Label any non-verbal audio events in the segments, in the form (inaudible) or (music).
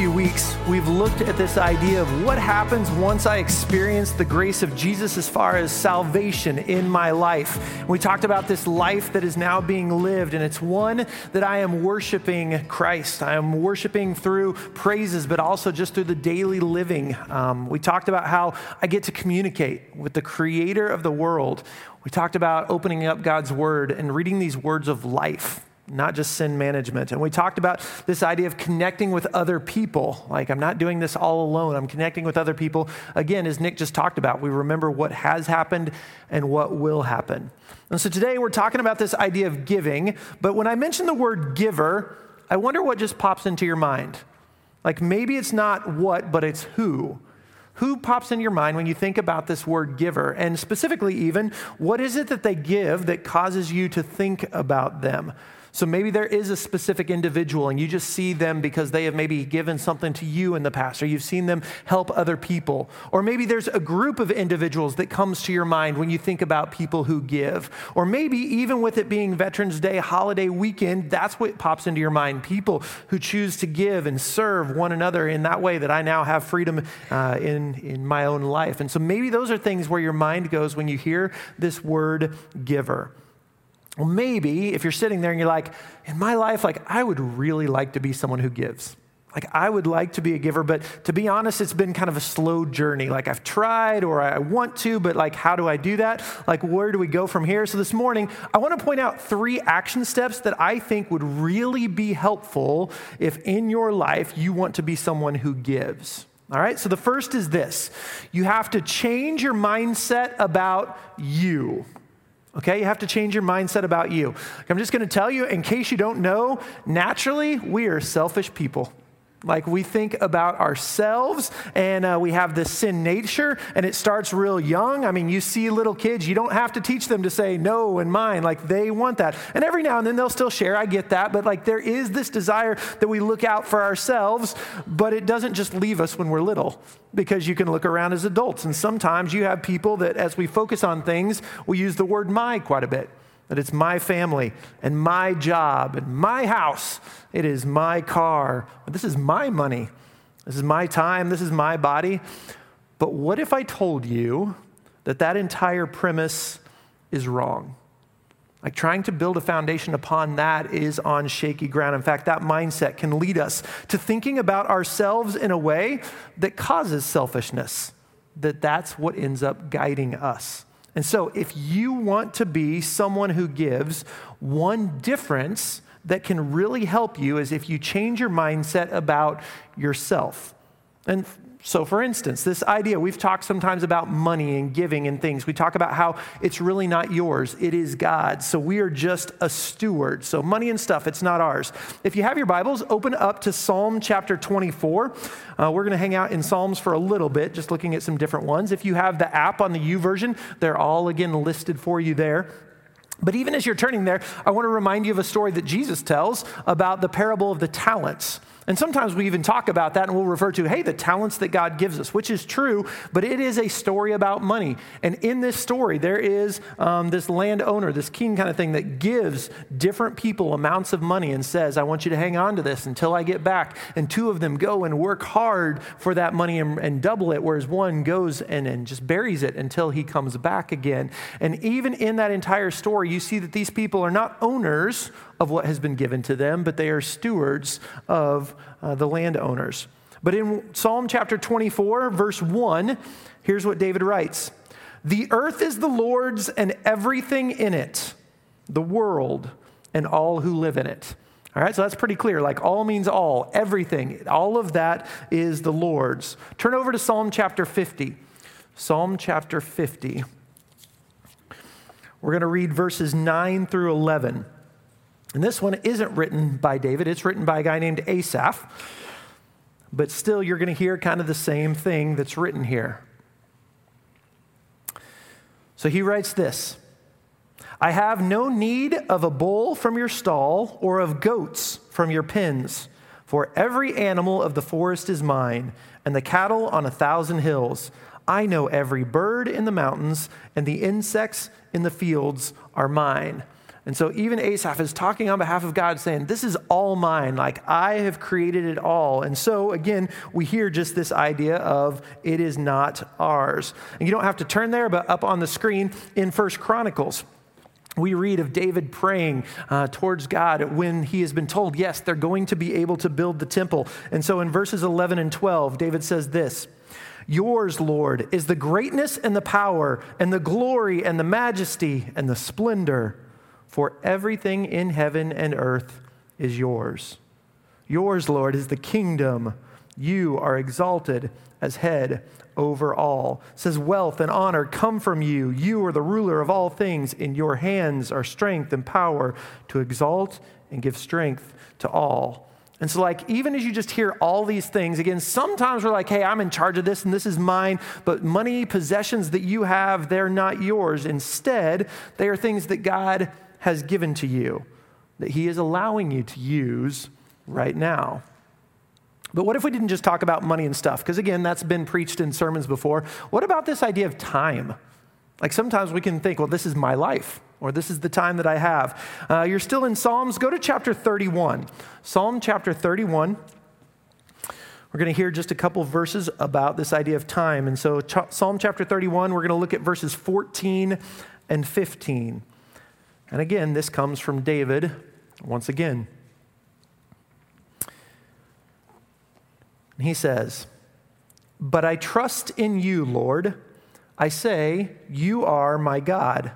few weeks, we've looked at this idea of what happens once I experience the grace of Jesus as far as salvation in my life. We talked about this life that is now being lived, and it's one that I am worshiping Christ. I am worshiping through praises, but also just through the daily living. Um, we talked about how I get to communicate with the creator of the world. We talked about opening up God's word and reading these words of life not just sin management. And we talked about this idea of connecting with other people. Like, I'm not doing this all alone, I'm connecting with other people. Again, as Nick just talked about, we remember what has happened and what will happen. And so today we're talking about this idea of giving. But when I mention the word giver, I wonder what just pops into your mind. Like, maybe it's not what, but it's who. Who pops in your mind when you think about this word giver? And specifically, even, what is it that they give that causes you to think about them? So maybe there is a specific individual and you just see them because they have maybe given something to you in the past or you've seen them help other people. Or maybe there's a group of individuals that comes to your mind when you think about people who give. Or maybe even with it being Veterans Day holiday weekend, that's what pops into your mind. People who choose to give and serve one another in that way that I now have freedom uh, in, in my own life. And so maybe those are things where your mind goes when you hear this word giver. Well, maybe if you're sitting there and you're like, in my life, like, I would really like to be someone who gives. Like, I would like to be a giver, but to be honest, it's been kind of a slow journey. Like, I've tried or I want to, but like, how do I do that? Like, where do we go from here? So, this morning, I want to point out three action steps that I think would really be helpful if in your life you want to be someone who gives. All right, so the first is this you have to change your mindset about you. Okay, you have to change your mindset about you. I'm just to tell you, in case you don't know, naturally, we are selfish people. Like we think about ourselves and uh, we have this sin nature and it starts real young. I mean, you see little kids, you don't have to teach them to say no and mine. Like they want that. And every now and then they'll still share. I get that. But like there is this desire that we look out for ourselves, but it doesn't just leave us when we're little because you can look around as adults. And sometimes you have people that as we focus on things, we use the word my quite a bit that it's my family and my job and my house. It is my car. This is my money. This is my time. This is my body. But what if I told you that that entire premise is wrong? Like trying to build a foundation upon that is on shaky ground. In fact, that mindset can lead us to thinking about ourselves in a way that causes selfishness, that that's what ends up guiding us. And so, if you want to be someone who gives, one difference that can really help you is if you change your mindset about yourself. And so, for instance, this idea, we've talked sometimes about money and giving and things. We talk about how it's really not yours, it is God's. So, we are just a steward. So, money and stuff, it's not ours. If you have your Bibles, open up to Psalm chapter 24. Uh, we're going to hang out in Psalms for a little bit, just looking at some different ones. If you have the app on the YouVersion, they're all again listed for you there. But even as you're turning there, I want to remind you of a story that Jesus tells about the parable of the talents. And sometimes we even talk about that and we'll refer to, hey, the talents that God gives us, which is true, but it is a story about money. And in this story, there is um, this landowner, this king kind of thing that gives different people amounts of money and says, I want you to hang on to this until I get back. And two of them go and work hard for that money and, and double it, whereas one goes and, and just buries it until he comes back again. And even in that entire story, you see that these people are not owners of what has been given to them, but they are stewards of uh, the landowners. But in Psalm chapter 24, verse 1, here's what David writes The earth is the Lord's and everything in it, the world and all who live in it. All right, so that's pretty clear. Like all means all, everything, all of that is the Lord's. Turn over to Psalm chapter 50. Psalm chapter 50. We're going to read verses 9 through 11. And this one isn't written by David, it's written by a guy named Asaph. But still, you're going to hear kind of the same thing that's written here. So he writes this I have no need of a bull from your stall or of goats from your pens, for every animal of the forest is mine, and the cattle on a thousand hills. I know every bird in the mountains, and the insects in the fields are mine. And so even Asaph is talking on behalf of God, saying, This is all mine. Like I have created it all. And so again, we hear just this idea of it is not ours. And you don't have to turn there, but up on the screen in First Chronicles. We read of David praying uh, towards God when he has been told, yes, they're going to be able to build the temple. And so in verses 11 and 12, David says this Yours, Lord, is the greatness and the power and the glory and the majesty and the splendor for everything in heaven and earth is yours. Yours, Lord, is the kingdom. You are exalted as head over all. It says, Wealth and honor come from you. You are the ruler of all things. In your hands are strength and power to exalt and give strength to all. And so, like, even as you just hear all these things, again, sometimes we're like, hey, I'm in charge of this and this is mine, but money, possessions that you have, they're not yours. Instead, they are things that God has given to you, that He is allowing you to use right now. But what if we didn't just talk about money and stuff? Because again, that's been preached in sermons before. What about this idea of time? Like sometimes we can think, well, this is my life, or this is the time that I have. Uh, you're still in Psalms, go to chapter 31. Psalm chapter 31. We're going to hear just a couple verses about this idea of time. And so, Ch- Psalm chapter 31, we're going to look at verses 14 and 15. And again, this comes from David once again. he says, But I trust in you, Lord. I say, You are my God.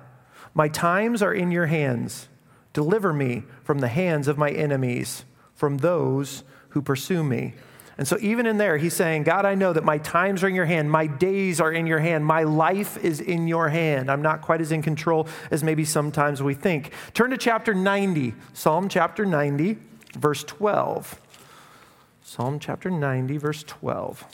My times are in your hands. Deliver me from the hands of my enemies, from those who pursue me. And so, even in there, he's saying, God, I know that my times are in your hand. My days are in your hand. My life is in your hand. I'm not quite as in control as maybe sometimes we think. Turn to chapter 90, Psalm chapter 90, verse 12. Psalm chapter 90, verse 12.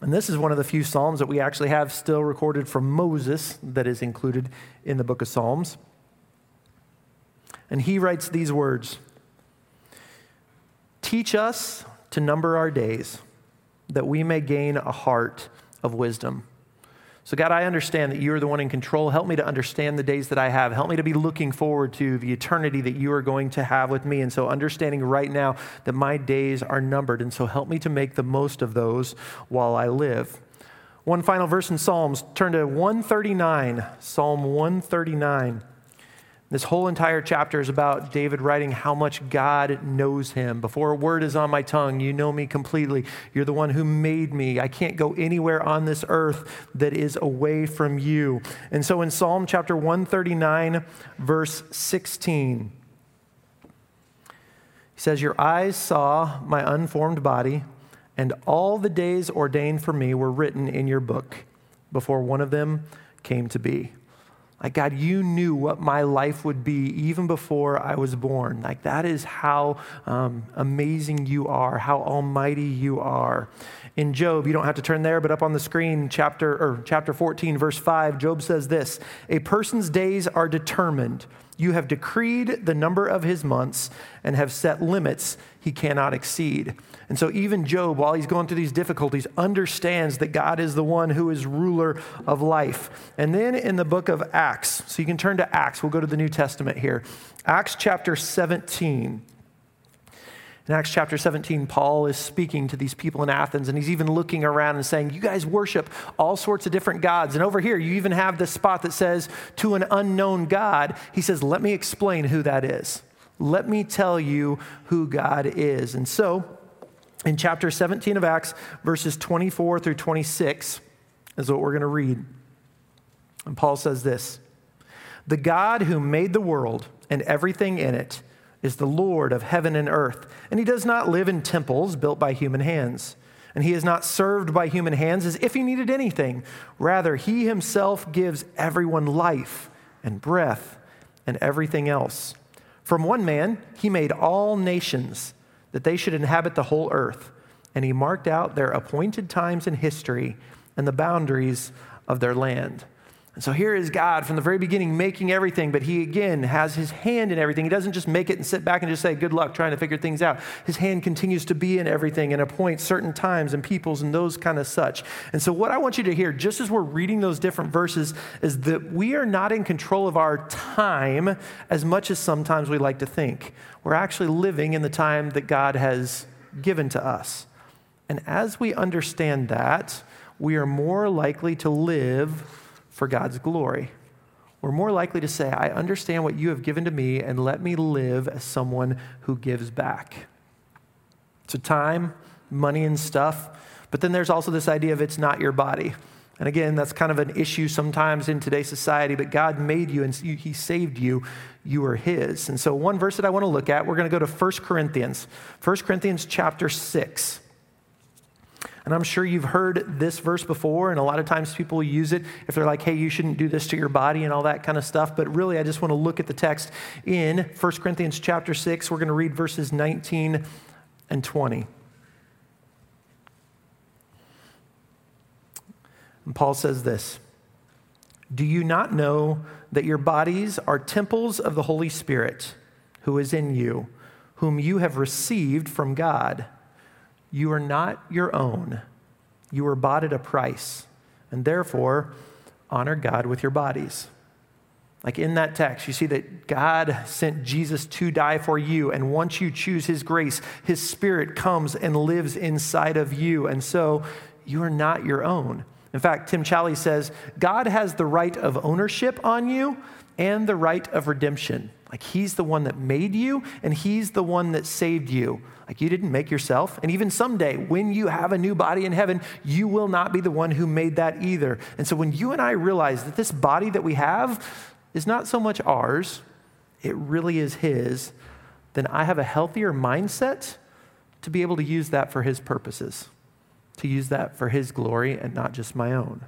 And this is one of the few Psalms that we actually have still recorded from Moses that is included in the book of Psalms. And he writes these words Teach us to number our days, that we may gain a heart of wisdom. So, God, I understand that you are the one in control. Help me to understand the days that I have. Help me to be looking forward to the eternity that you are going to have with me. And so, understanding right now that my days are numbered. And so, help me to make the most of those while I live. One final verse in Psalms. Turn to 139, Psalm 139. This whole entire chapter is about David writing how much God knows him. Before a word is on my tongue, you know me completely. You're the one who made me. I can't go anywhere on this earth that is away from you. And so in Psalm chapter 139, verse 16, he says, Your eyes saw my unformed body, and all the days ordained for me were written in your book before one of them came to be. Like, God, you knew what my life would be even before I was born. Like, that is how um, amazing you are, how almighty you are. In Job, you don't have to turn there, but up on the screen, chapter, or chapter 14, verse 5, Job says this A person's days are determined. You have decreed the number of his months and have set limits he cannot exceed. And so, even Job, while he's going through these difficulties, understands that God is the one who is ruler of life. And then in the book of Acts, so you can turn to Acts, we'll go to the New Testament here. Acts chapter 17. In Acts chapter 17, Paul is speaking to these people in Athens, and he's even looking around and saying, You guys worship all sorts of different gods. And over here, you even have this spot that says, To an unknown God. He says, Let me explain who that is. Let me tell you who God is. And so, in chapter 17 of Acts, verses 24 through 26, is what we're going to read. And Paul says this The God who made the world and everything in it is the Lord of heaven and earth, and he does not live in temples built by human hands. And he is not served by human hands as if he needed anything. Rather, he himself gives everyone life and breath and everything else. From one man, he made all nations that they should inhabit the whole earth. And he marked out their appointed times in history and the boundaries of their land. And so here is God from the very beginning making everything, but he again has his hand in everything. He doesn't just make it and sit back and just say, Good luck trying to figure things out. His hand continues to be in everything and appoints certain times and peoples and those kind of such. And so, what I want you to hear, just as we're reading those different verses, is that we are not in control of our time as much as sometimes we like to think. We're actually living in the time that God has given to us. And as we understand that, we are more likely to live for God's glory. We're more likely to say, I understand what you have given to me, and let me live as someone who gives back. So, time, money, and stuff. But then there's also this idea of it's not your body. And again, that's kind of an issue sometimes in today's society, but God made you and He saved you. You are His. And so, one verse that I want to look at, we're going to go to 1 Corinthians, 1 Corinthians chapter 6. And I'm sure you've heard this verse before, and a lot of times people use it if they're like, hey, you shouldn't do this to your body and all that kind of stuff. But really, I just want to look at the text in 1 Corinthians chapter 6. We're going to read verses 19 and 20. And Paul says this Do you not know that your bodies are temples of the Holy Spirit who is in you, whom you have received from God? You are not your own. You were bought at a price. And therefore, honor God with your bodies. Like in that text, you see that God sent Jesus to die for you. And once you choose His grace, His Spirit comes and lives inside of you. And so you are not your own. In fact, Tim Challies says God has the right of ownership on you and the right of redemption. Like He's the one that made you and He's the one that saved you. Like you didn't make yourself. And even someday, when you have a new body in heaven, you will not be the one who made that either. And so when you and I realize that this body that we have is not so much ours, it really is His, then I have a healthier mindset to be able to use that for His purposes, to use that for His glory and not just my own.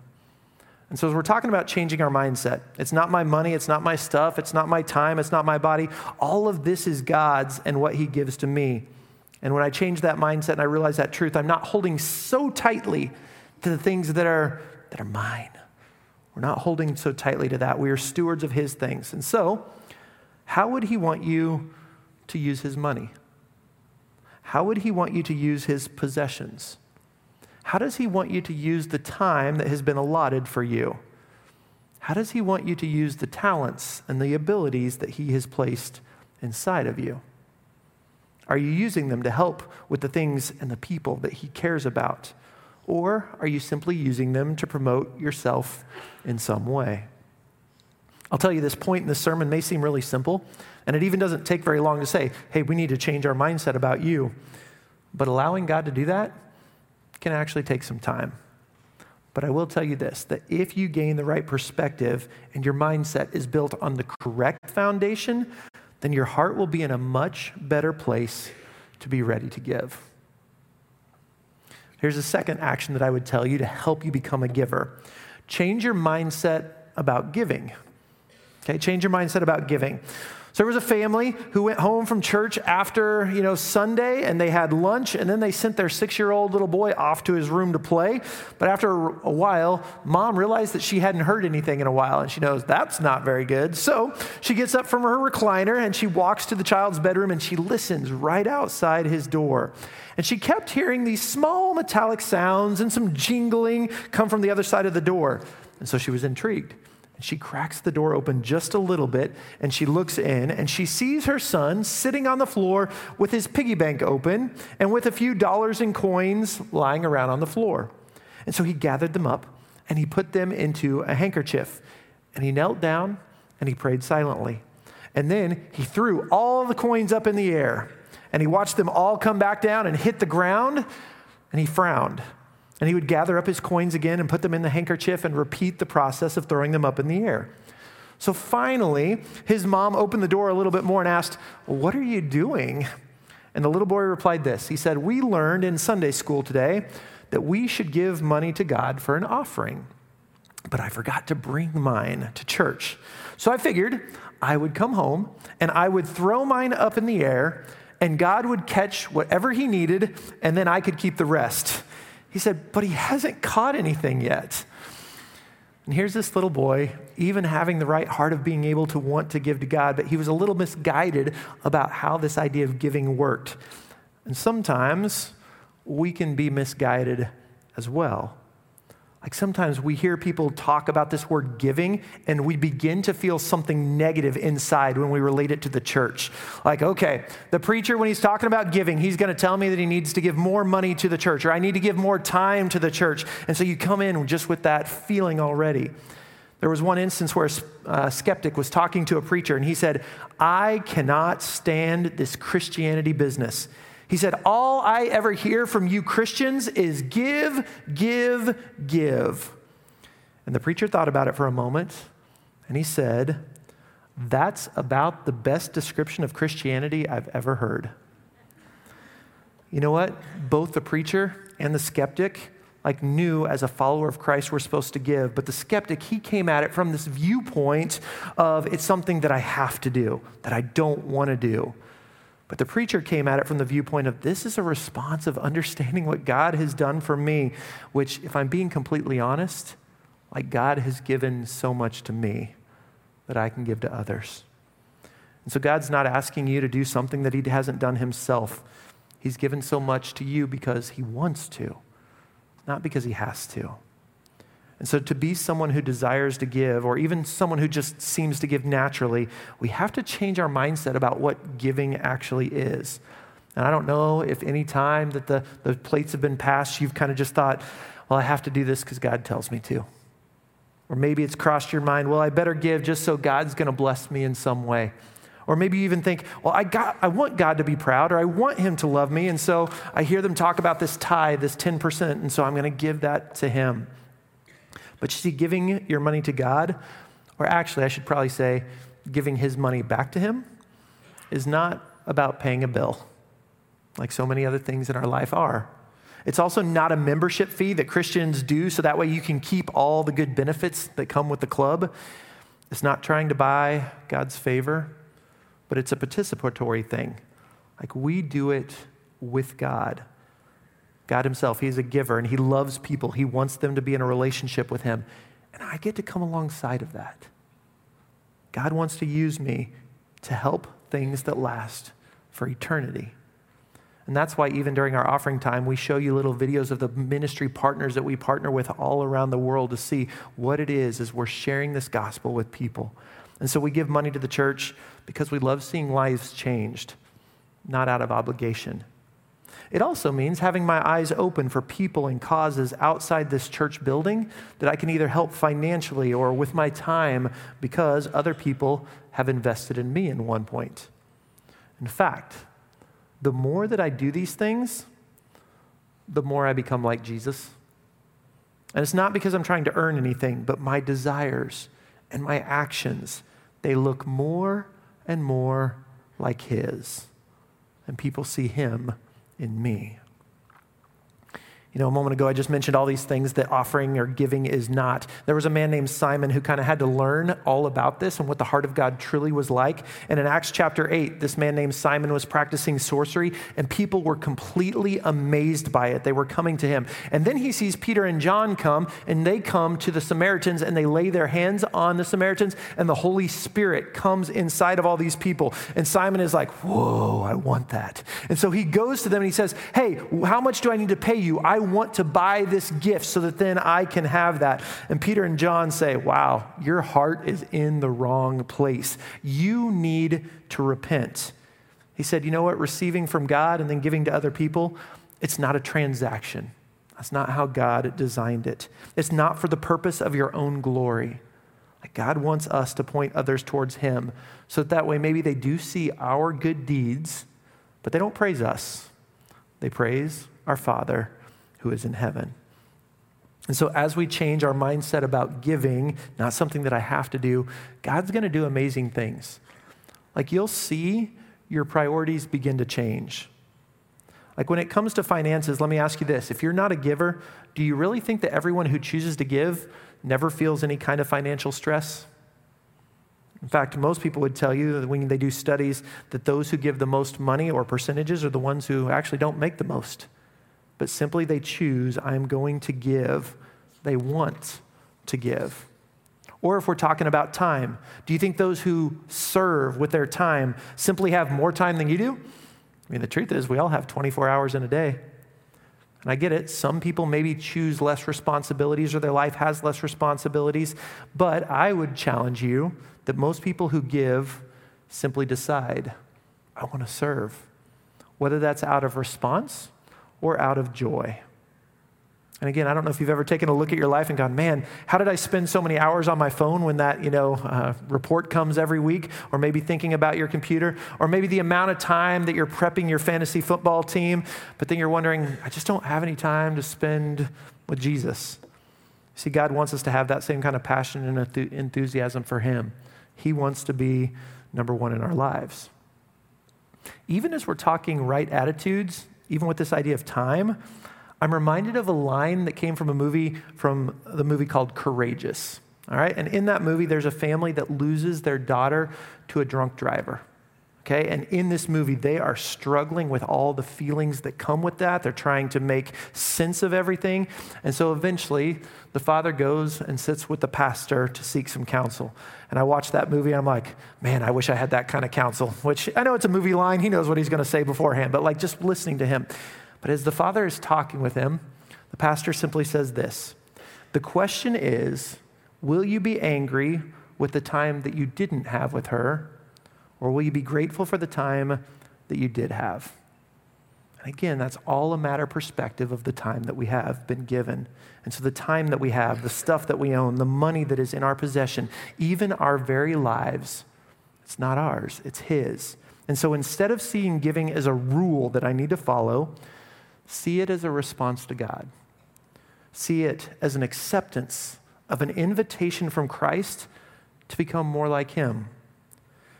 And so, as we're talking about changing our mindset, it's not my money, it's not my stuff, it's not my time, it's not my body. All of this is God's and what He gives to me. And when I change that mindset and I realize that truth, I'm not holding so tightly to the things that are, that are mine. We're not holding so tightly to that. We are stewards of His things. And so, how would He want you to use His money? How would He want you to use His possessions? How does He want you to use the time that has been allotted for you? How does He want you to use the talents and the abilities that He has placed inside of you? Are you using them to help with the things and the people that He cares about? Or are you simply using them to promote yourself in some way? I'll tell you, this point in the sermon may seem really simple, and it even doesn't take very long to say, hey, we need to change our mindset about you. But allowing God to do that can actually take some time. But I will tell you this that if you gain the right perspective and your mindset is built on the correct foundation, then your heart will be in a much better place to be ready to give. Here's a second action that I would tell you to help you become a giver change your mindset about giving. Okay, change your mindset about giving. There was a family who went home from church after, you know, Sunday and they had lunch and then they sent their 6-year-old little boy off to his room to play. But after a while, mom realized that she hadn't heard anything in a while and she knows that's not very good. So, she gets up from her recliner and she walks to the child's bedroom and she listens right outside his door. And she kept hearing these small metallic sounds and some jingling come from the other side of the door. And so she was intrigued. And she cracks the door open just a little bit and she looks in and she sees her son sitting on the floor with his piggy bank open and with a few dollars and coins lying around on the floor. And so he gathered them up and he put them into a handkerchief and he knelt down and he prayed silently. And then he threw all the coins up in the air and he watched them all come back down and hit the ground and he frowned. And he would gather up his coins again and put them in the handkerchief and repeat the process of throwing them up in the air. So finally, his mom opened the door a little bit more and asked, What are you doing? And the little boy replied this He said, We learned in Sunday school today that we should give money to God for an offering. But I forgot to bring mine to church. So I figured I would come home and I would throw mine up in the air, and God would catch whatever he needed, and then I could keep the rest. He said, But he hasn't caught anything yet. And here's this little boy, even having the right heart of being able to want to give to God, but he was a little misguided about how this idea of giving worked. And sometimes we can be misguided as well. Like sometimes we hear people talk about this word giving and we begin to feel something negative inside when we relate it to the church. Like, okay, the preacher, when he's talking about giving, he's going to tell me that he needs to give more money to the church or I need to give more time to the church. And so you come in just with that feeling already. There was one instance where a uh, skeptic was talking to a preacher and he said, I cannot stand this Christianity business. He said, All I ever hear from you Christians is give, give, give. And the preacher thought about it for a moment and he said, That's about the best description of Christianity I've ever heard. You know what? Both the preacher and the skeptic like knew as a follower of Christ we're supposed to give, but the skeptic he came at it from this viewpoint of it's something that I have to do, that I don't want to do. But the preacher came at it from the viewpoint of this is a response of understanding what God has done for me, which, if I'm being completely honest, like God has given so much to me that I can give to others. And so God's not asking you to do something that He hasn't done Himself. He's given so much to you because He wants to, not because He has to. And so, to be someone who desires to give, or even someone who just seems to give naturally, we have to change our mindset about what giving actually is. And I don't know if any time that the, the plates have been passed, you've kind of just thought, well, I have to do this because God tells me to. Or maybe it's crossed your mind, well, I better give just so God's going to bless me in some way. Or maybe you even think, well, I, got, I want God to be proud, or I want Him to love me. And so I hear them talk about this tithe, this 10%, and so I'm going to give that to Him. But you see, giving your money to God, or actually, I should probably say, giving his money back to him, is not about paying a bill, like so many other things in our life are. It's also not a membership fee that Christians do so that way you can keep all the good benefits that come with the club. It's not trying to buy God's favor, but it's a participatory thing. Like we do it with God. God Himself, He's a giver and He loves people. He wants them to be in a relationship with Him. And I get to come alongside of that. God wants to use me to help things that last for eternity. And that's why, even during our offering time, we show you little videos of the ministry partners that we partner with all around the world to see what it is as we're sharing this gospel with people. And so we give money to the church because we love seeing lives changed, not out of obligation. It also means having my eyes open for people and causes outside this church building that I can either help financially or with my time because other people have invested in me in one point. In fact, the more that I do these things, the more I become like Jesus. And it's not because I'm trying to earn anything, but my desires and my actions, they look more and more like His. And people see Him in me. You know, a moment ago, I just mentioned all these things that offering or giving is not. There was a man named Simon who kind of had to learn all about this and what the heart of God truly was like. And in Acts chapter 8, this man named Simon was practicing sorcery, and people were completely amazed by it. They were coming to him. And then he sees Peter and John come, and they come to the Samaritans and they lay their hands on the Samaritans, and the Holy Spirit comes inside of all these people. And Simon is like, Whoa, I want that. And so he goes to them and he says, Hey, how much do I need to pay you? I want to buy this gift so that then I can have that. And Peter and John say, Wow, your heart is in the wrong place. You need to repent. He said, You know what? Receiving from God and then giving to other people, it's not a transaction. That's not how God designed it. It's not for the purpose of your own glory. God wants us to point others towards Him so that, that way maybe they do see our good deeds, but they don't praise us. They praise our Father who is in heaven. And so, as we change our mindset about giving, not something that I have to do, God's going to do amazing things. Like you'll see your priorities begin to change. Like when it comes to finances, let me ask you this if you're not a giver, do you really think that everyone who chooses to give never feels any kind of financial stress? In fact, most people would tell you that when they do studies that those who give the most money or percentages are the ones who actually don't make the most but simply they choose, I'm going to give. They want to give. Or if we're talking about time, do you think those who serve with their time simply have more time than you do? I mean, the truth is, we all have 24 hours in a day. And I get it. Some people maybe choose less responsibilities or their life has less responsibilities. But I would challenge you that most people who give simply decide, I want to serve, whether that's out of response or out of joy. And again, I don't know if you've ever taken a look at your life and gone, man, how did I spend so many hours on my phone when that, you know, uh, report comes every week? Or maybe thinking about your computer, or maybe the amount of time that you're prepping your fantasy football team, but then you're wondering, I just don't have any time to spend with Jesus. See, God wants us to have that same kind of passion and enthusiasm for Him. He wants to be number one in our lives. Even as we're talking right attitudes, even with this idea of time, I'm reminded of a line that came from a movie, from the movie called Courageous. All right, and in that movie, there's a family that loses their daughter to a drunk driver. Okay, and in this movie, they are struggling with all the feelings that come with that. They're trying to make sense of everything. And so eventually, the father goes and sits with the pastor to seek some counsel. And I watch that movie, and I'm like, man, I wish I had that kind of counsel, (laughs) which I know it's a movie line. He knows what he's going to say beforehand, but like just listening to him. But as the father is talking with him, the pastor simply says this The question is, will you be angry with the time that you didn't have with her, or will you be grateful for the time that you did have? And again, that's all a matter of perspective of the time that we have been given. And so, the time that we have, the stuff that we own, the money that is in our possession, even our very lives, it's not ours, it's His. And so, instead of seeing giving as a rule that I need to follow, See it as a response to God. See it as an acceptance of an invitation from Christ to become more like Him.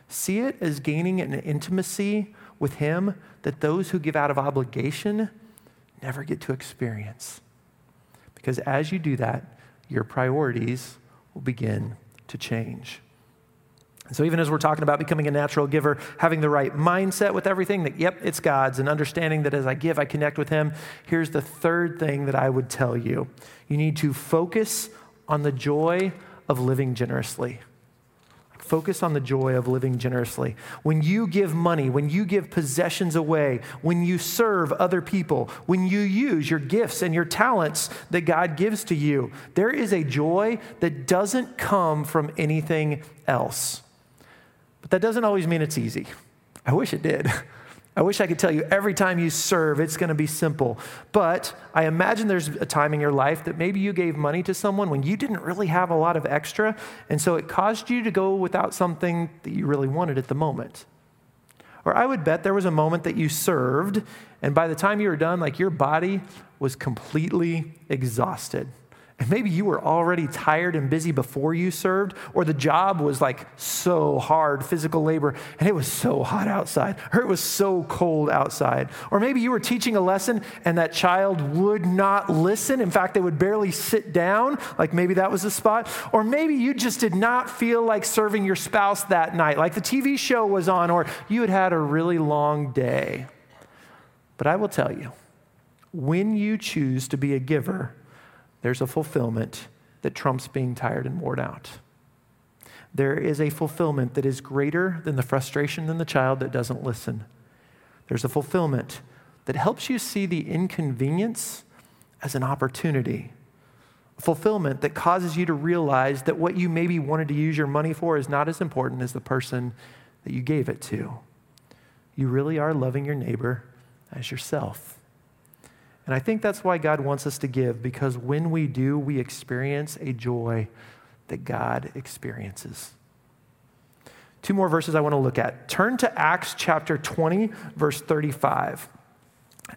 See it as gaining an intimacy with Him that those who give out of obligation never get to experience. Because as you do that, your priorities will begin to change. So, even as we're talking about becoming a natural giver, having the right mindset with everything that, yep, it's God's, and understanding that as I give, I connect with Him, here's the third thing that I would tell you you need to focus on the joy of living generously. Focus on the joy of living generously. When you give money, when you give possessions away, when you serve other people, when you use your gifts and your talents that God gives to you, there is a joy that doesn't come from anything else. But that doesn't always mean it's easy. I wish it did. (laughs) I wish I could tell you every time you serve, it's going to be simple. But I imagine there's a time in your life that maybe you gave money to someone when you didn't really have a lot of extra, and so it caused you to go without something that you really wanted at the moment. Or I would bet there was a moment that you served, and by the time you were done, like your body was completely exhausted. And maybe you were already tired and busy before you served, or the job was like so hard, physical labor, and it was so hot outside, or it was so cold outside. Or maybe you were teaching a lesson and that child would not listen. In fact, they would barely sit down, like maybe that was the spot. Or maybe you just did not feel like serving your spouse that night, like the TV show was on, or you had had a really long day. But I will tell you, when you choose to be a giver, there's a fulfillment that trumps being tired and worn out. There is a fulfillment that is greater than the frustration in the child that doesn't listen. There's a fulfillment that helps you see the inconvenience as an opportunity. A fulfillment that causes you to realize that what you maybe wanted to use your money for is not as important as the person that you gave it to. You really are loving your neighbor as yourself. And I think that's why God wants us to give, because when we do, we experience a joy that God experiences. Two more verses I want to look at. Turn to Acts chapter 20, verse 35.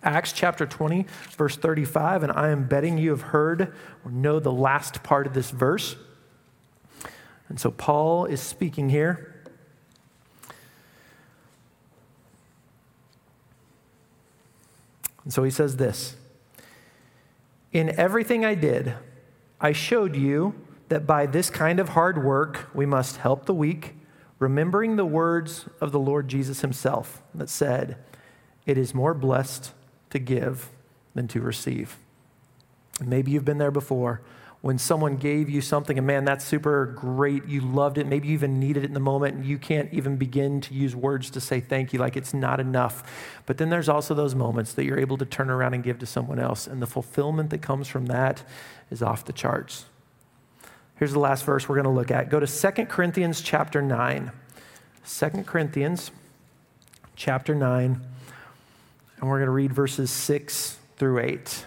Acts chapter 20, verse 35, and I am betting you have heard or know the last part of this verse. And so Paul is speaking here. And so he says this in everything I did, I showed you that by this kind of hard work we must help the weak, remembering the words of the Lord Jesus himself that said, It is more blessed to give than to receive. Maybe you've been there before when someone gave you something and man, that's super great. You loved it. Maybe you even needed it in the moment and you can't even begin to use words to say thank you, like it's not enough. But then there's also those moments that you're able to turn around and give to someone else. And the fulfillment that comes from that is off the charts. Here's the last verse we're going to look at. Go to 2 Corinthians chapter 9. 2 Corinthians chapter 9. And we're going to read verses 6 through 8.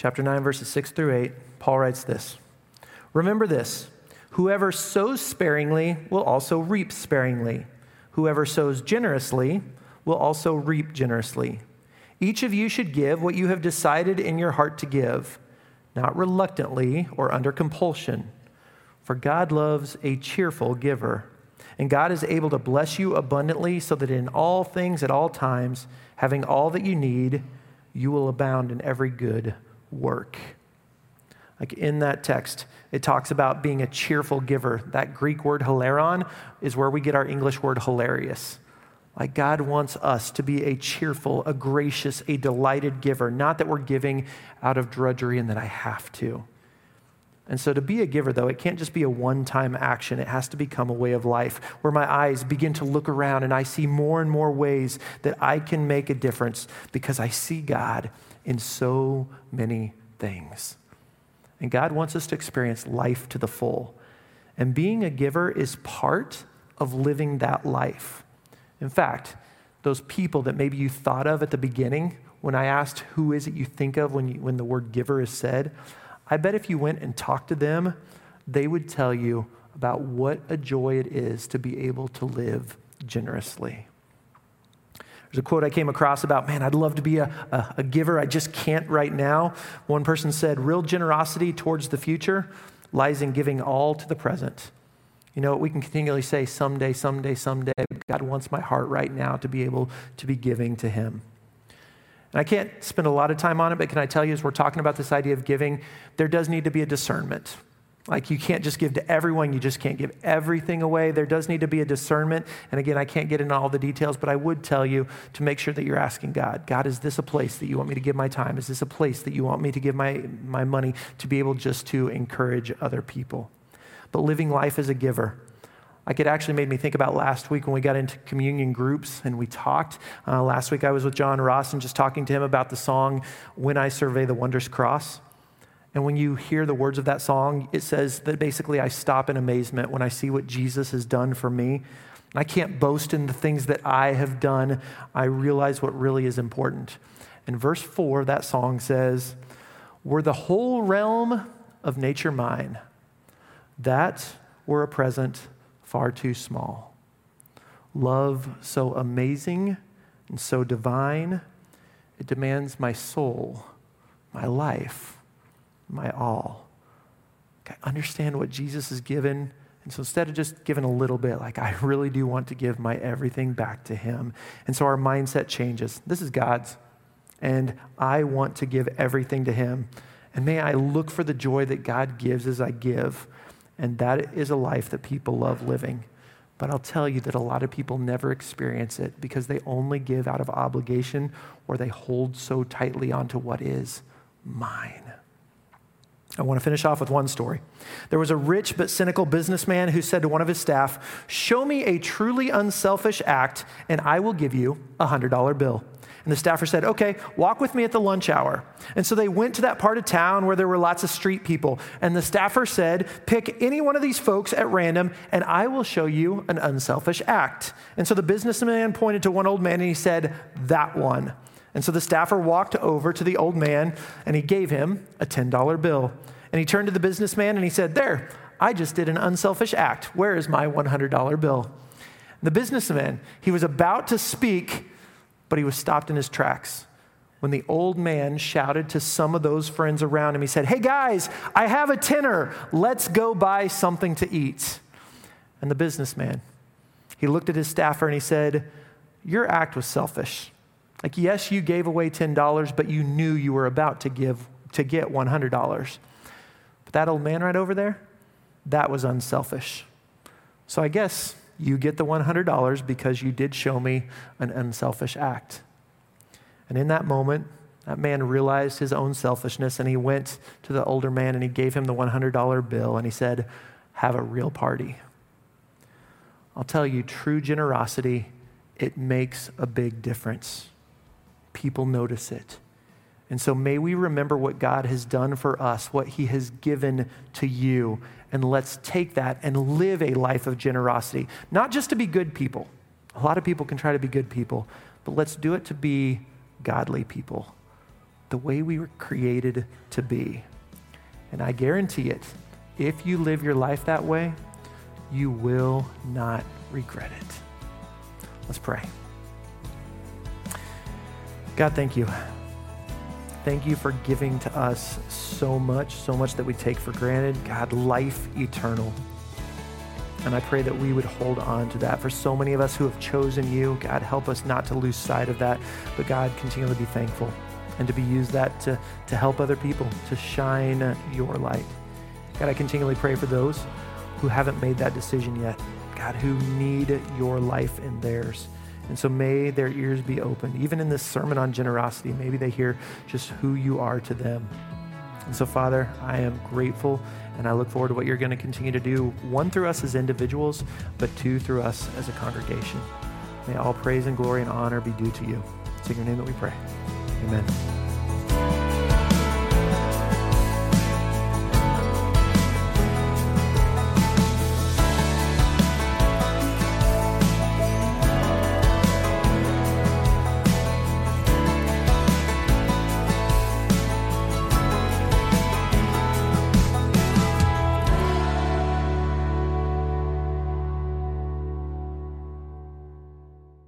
Chapter 9, verses 6 through 8, Paul writes this Remember this whoever sows sparingly will also reap sparingly, whoever sows generously will also reap generously. Each of you should give what you have decided in your heart to give, not reluctantly or under compulsion, for God loves a cheerful giver. And God is able to bless you abundantly so that in all things at all times, having all that you need, you will abound in every good work. Like in that text, it talks about being a cheerful giver. That Greek word hilaron is where we get our English word hilarious. Like God wants us to be a cheerful, a gracious, a delighted giver, not that we're giving out of drudgery and that I have to. And so, to be a giver, though, it can't just be a one time action. It has to become a way of life where my eyes begin to look around and I see more and more ways that I can make a difference because I see God in so many things. And God wants us to experience life to the full. And being a giver is part of living that life. In fact, those people that maybe you thought of at the beginning, when I asked who is it you think of when, you, when the word giver is said, I bet if you went and talked to them, they would tell you about what a joy it is to be able to live generously. There's a quote I came across about, man, I'd love to be a, a, a, giver. I just can't right now. One person said, real generosity towards the future lies in giving all to the present. You know, we can continually say, someday, someday, someday. God wants my heart right now to be able to be giving to Him. And I can't spend a lot of time on it, but can I tell you, as we're talking about this idea of giving, there does need to be a discernment. Like you can't just give to everyone, you just can't give everything away. There does need to be a discernment. And again, I can't get into all the details, but I would tell you to make sure that you're asking God, God, is this a place that you want me to give my time? Is this a place that you want me to give my, my money to be able just to encourage other people? But living life as a giver. Like it actually made me think about last week when we got into communion groups and we talked. Uh, last week I was with John Ross and just talking to him about the song, When I Survey the Wondrous Cross. And when you hear the words of that song, it says that basically I stop in amazement when I see what Jesus has done for me. I can't boast in the things that I have done. I realize what really is important. And verse 4 of that song says, Were the whole realm of nature mine, that were a present far too small. Love so amazing and so divine, it demands my soul, my life my all. I understand what Jesus has given. And so instead of just giving a little bit, like I really do want to give my everything back to Him. And so our mindset changes. This is God's. And I want to give everything to Him. And may I look for the joy that God gives as I give. And that is a life that people love living. But I'll tell you that a lot of people never experience it because they only give out of obligation or they hold so tightly onto what is mine. I want to finish off with one story. There was a rich but cynical businessman who said to one of his staff, Show me a truly unselfish act, and I will give you a $100 bill. And the staffer said, Okay, walk with me at the lunch hour. And so they went to that part of town where there were lots of street people. And the staffer said, Pick any one of these folks at random, and I will show you an unselfish act. And so the businessman pointed to one old man and he said, That one. And so the staffer walked over to the old man and he gave him a $10 bill. And he turned to the businessman and he said, There, I just did an unselfish act. Where is my $100 bill? The businessman, he was about to speak, but he was stopped in his tracks when the old man shouted to some of those friends around him. He said, Hey guys, I have a tenner. Let's go buy something to eat. And the businessman, he looked at his staffer and he said, Your act was selfish. Like, yes, you gave away $10, but you knew you were about to give to get $100. But that old man right over there, that was unselfish. So I guess you get the $100 because you did show me an unselfish act. And in that moment, that man realized his own selfishness and he went to the older man and he gave him the $100 bill and he said, Have a real party. I'll tell you, true generosity, it makes a big difference. People notice it. And so may we remember what God has done for us, what he has given to you, and let's take that and live a life of generosity. Not just to be good people. A lot of people can try to be good people, but let's do it to be godly people, the way we were created to be. And I guarantee it, if you live your life that way, you will not regret it. Let's pray. God, thank you. Thank you for giving to us so much, so much that we take for granted. God, life eternal. And I pray that we would hold on to that. For so many of us who have chosen you, God, help us not to lose sight of that, but God, continue to be thankful and to be used that to, to help other people, to shine your light. God, I continually pray for those who haven't made that decision yet, God, who need your life in theirs. And so may their ears be open. Even in this sermon on generosity, maybe they hear just who you are to them. And so, Father, I am grateful and I look forward to what you're going to continue to do, one through us as individuals, but two through us as a congregation. May all praise and glory and honor be due to you. It's in your name that we pray. Amen.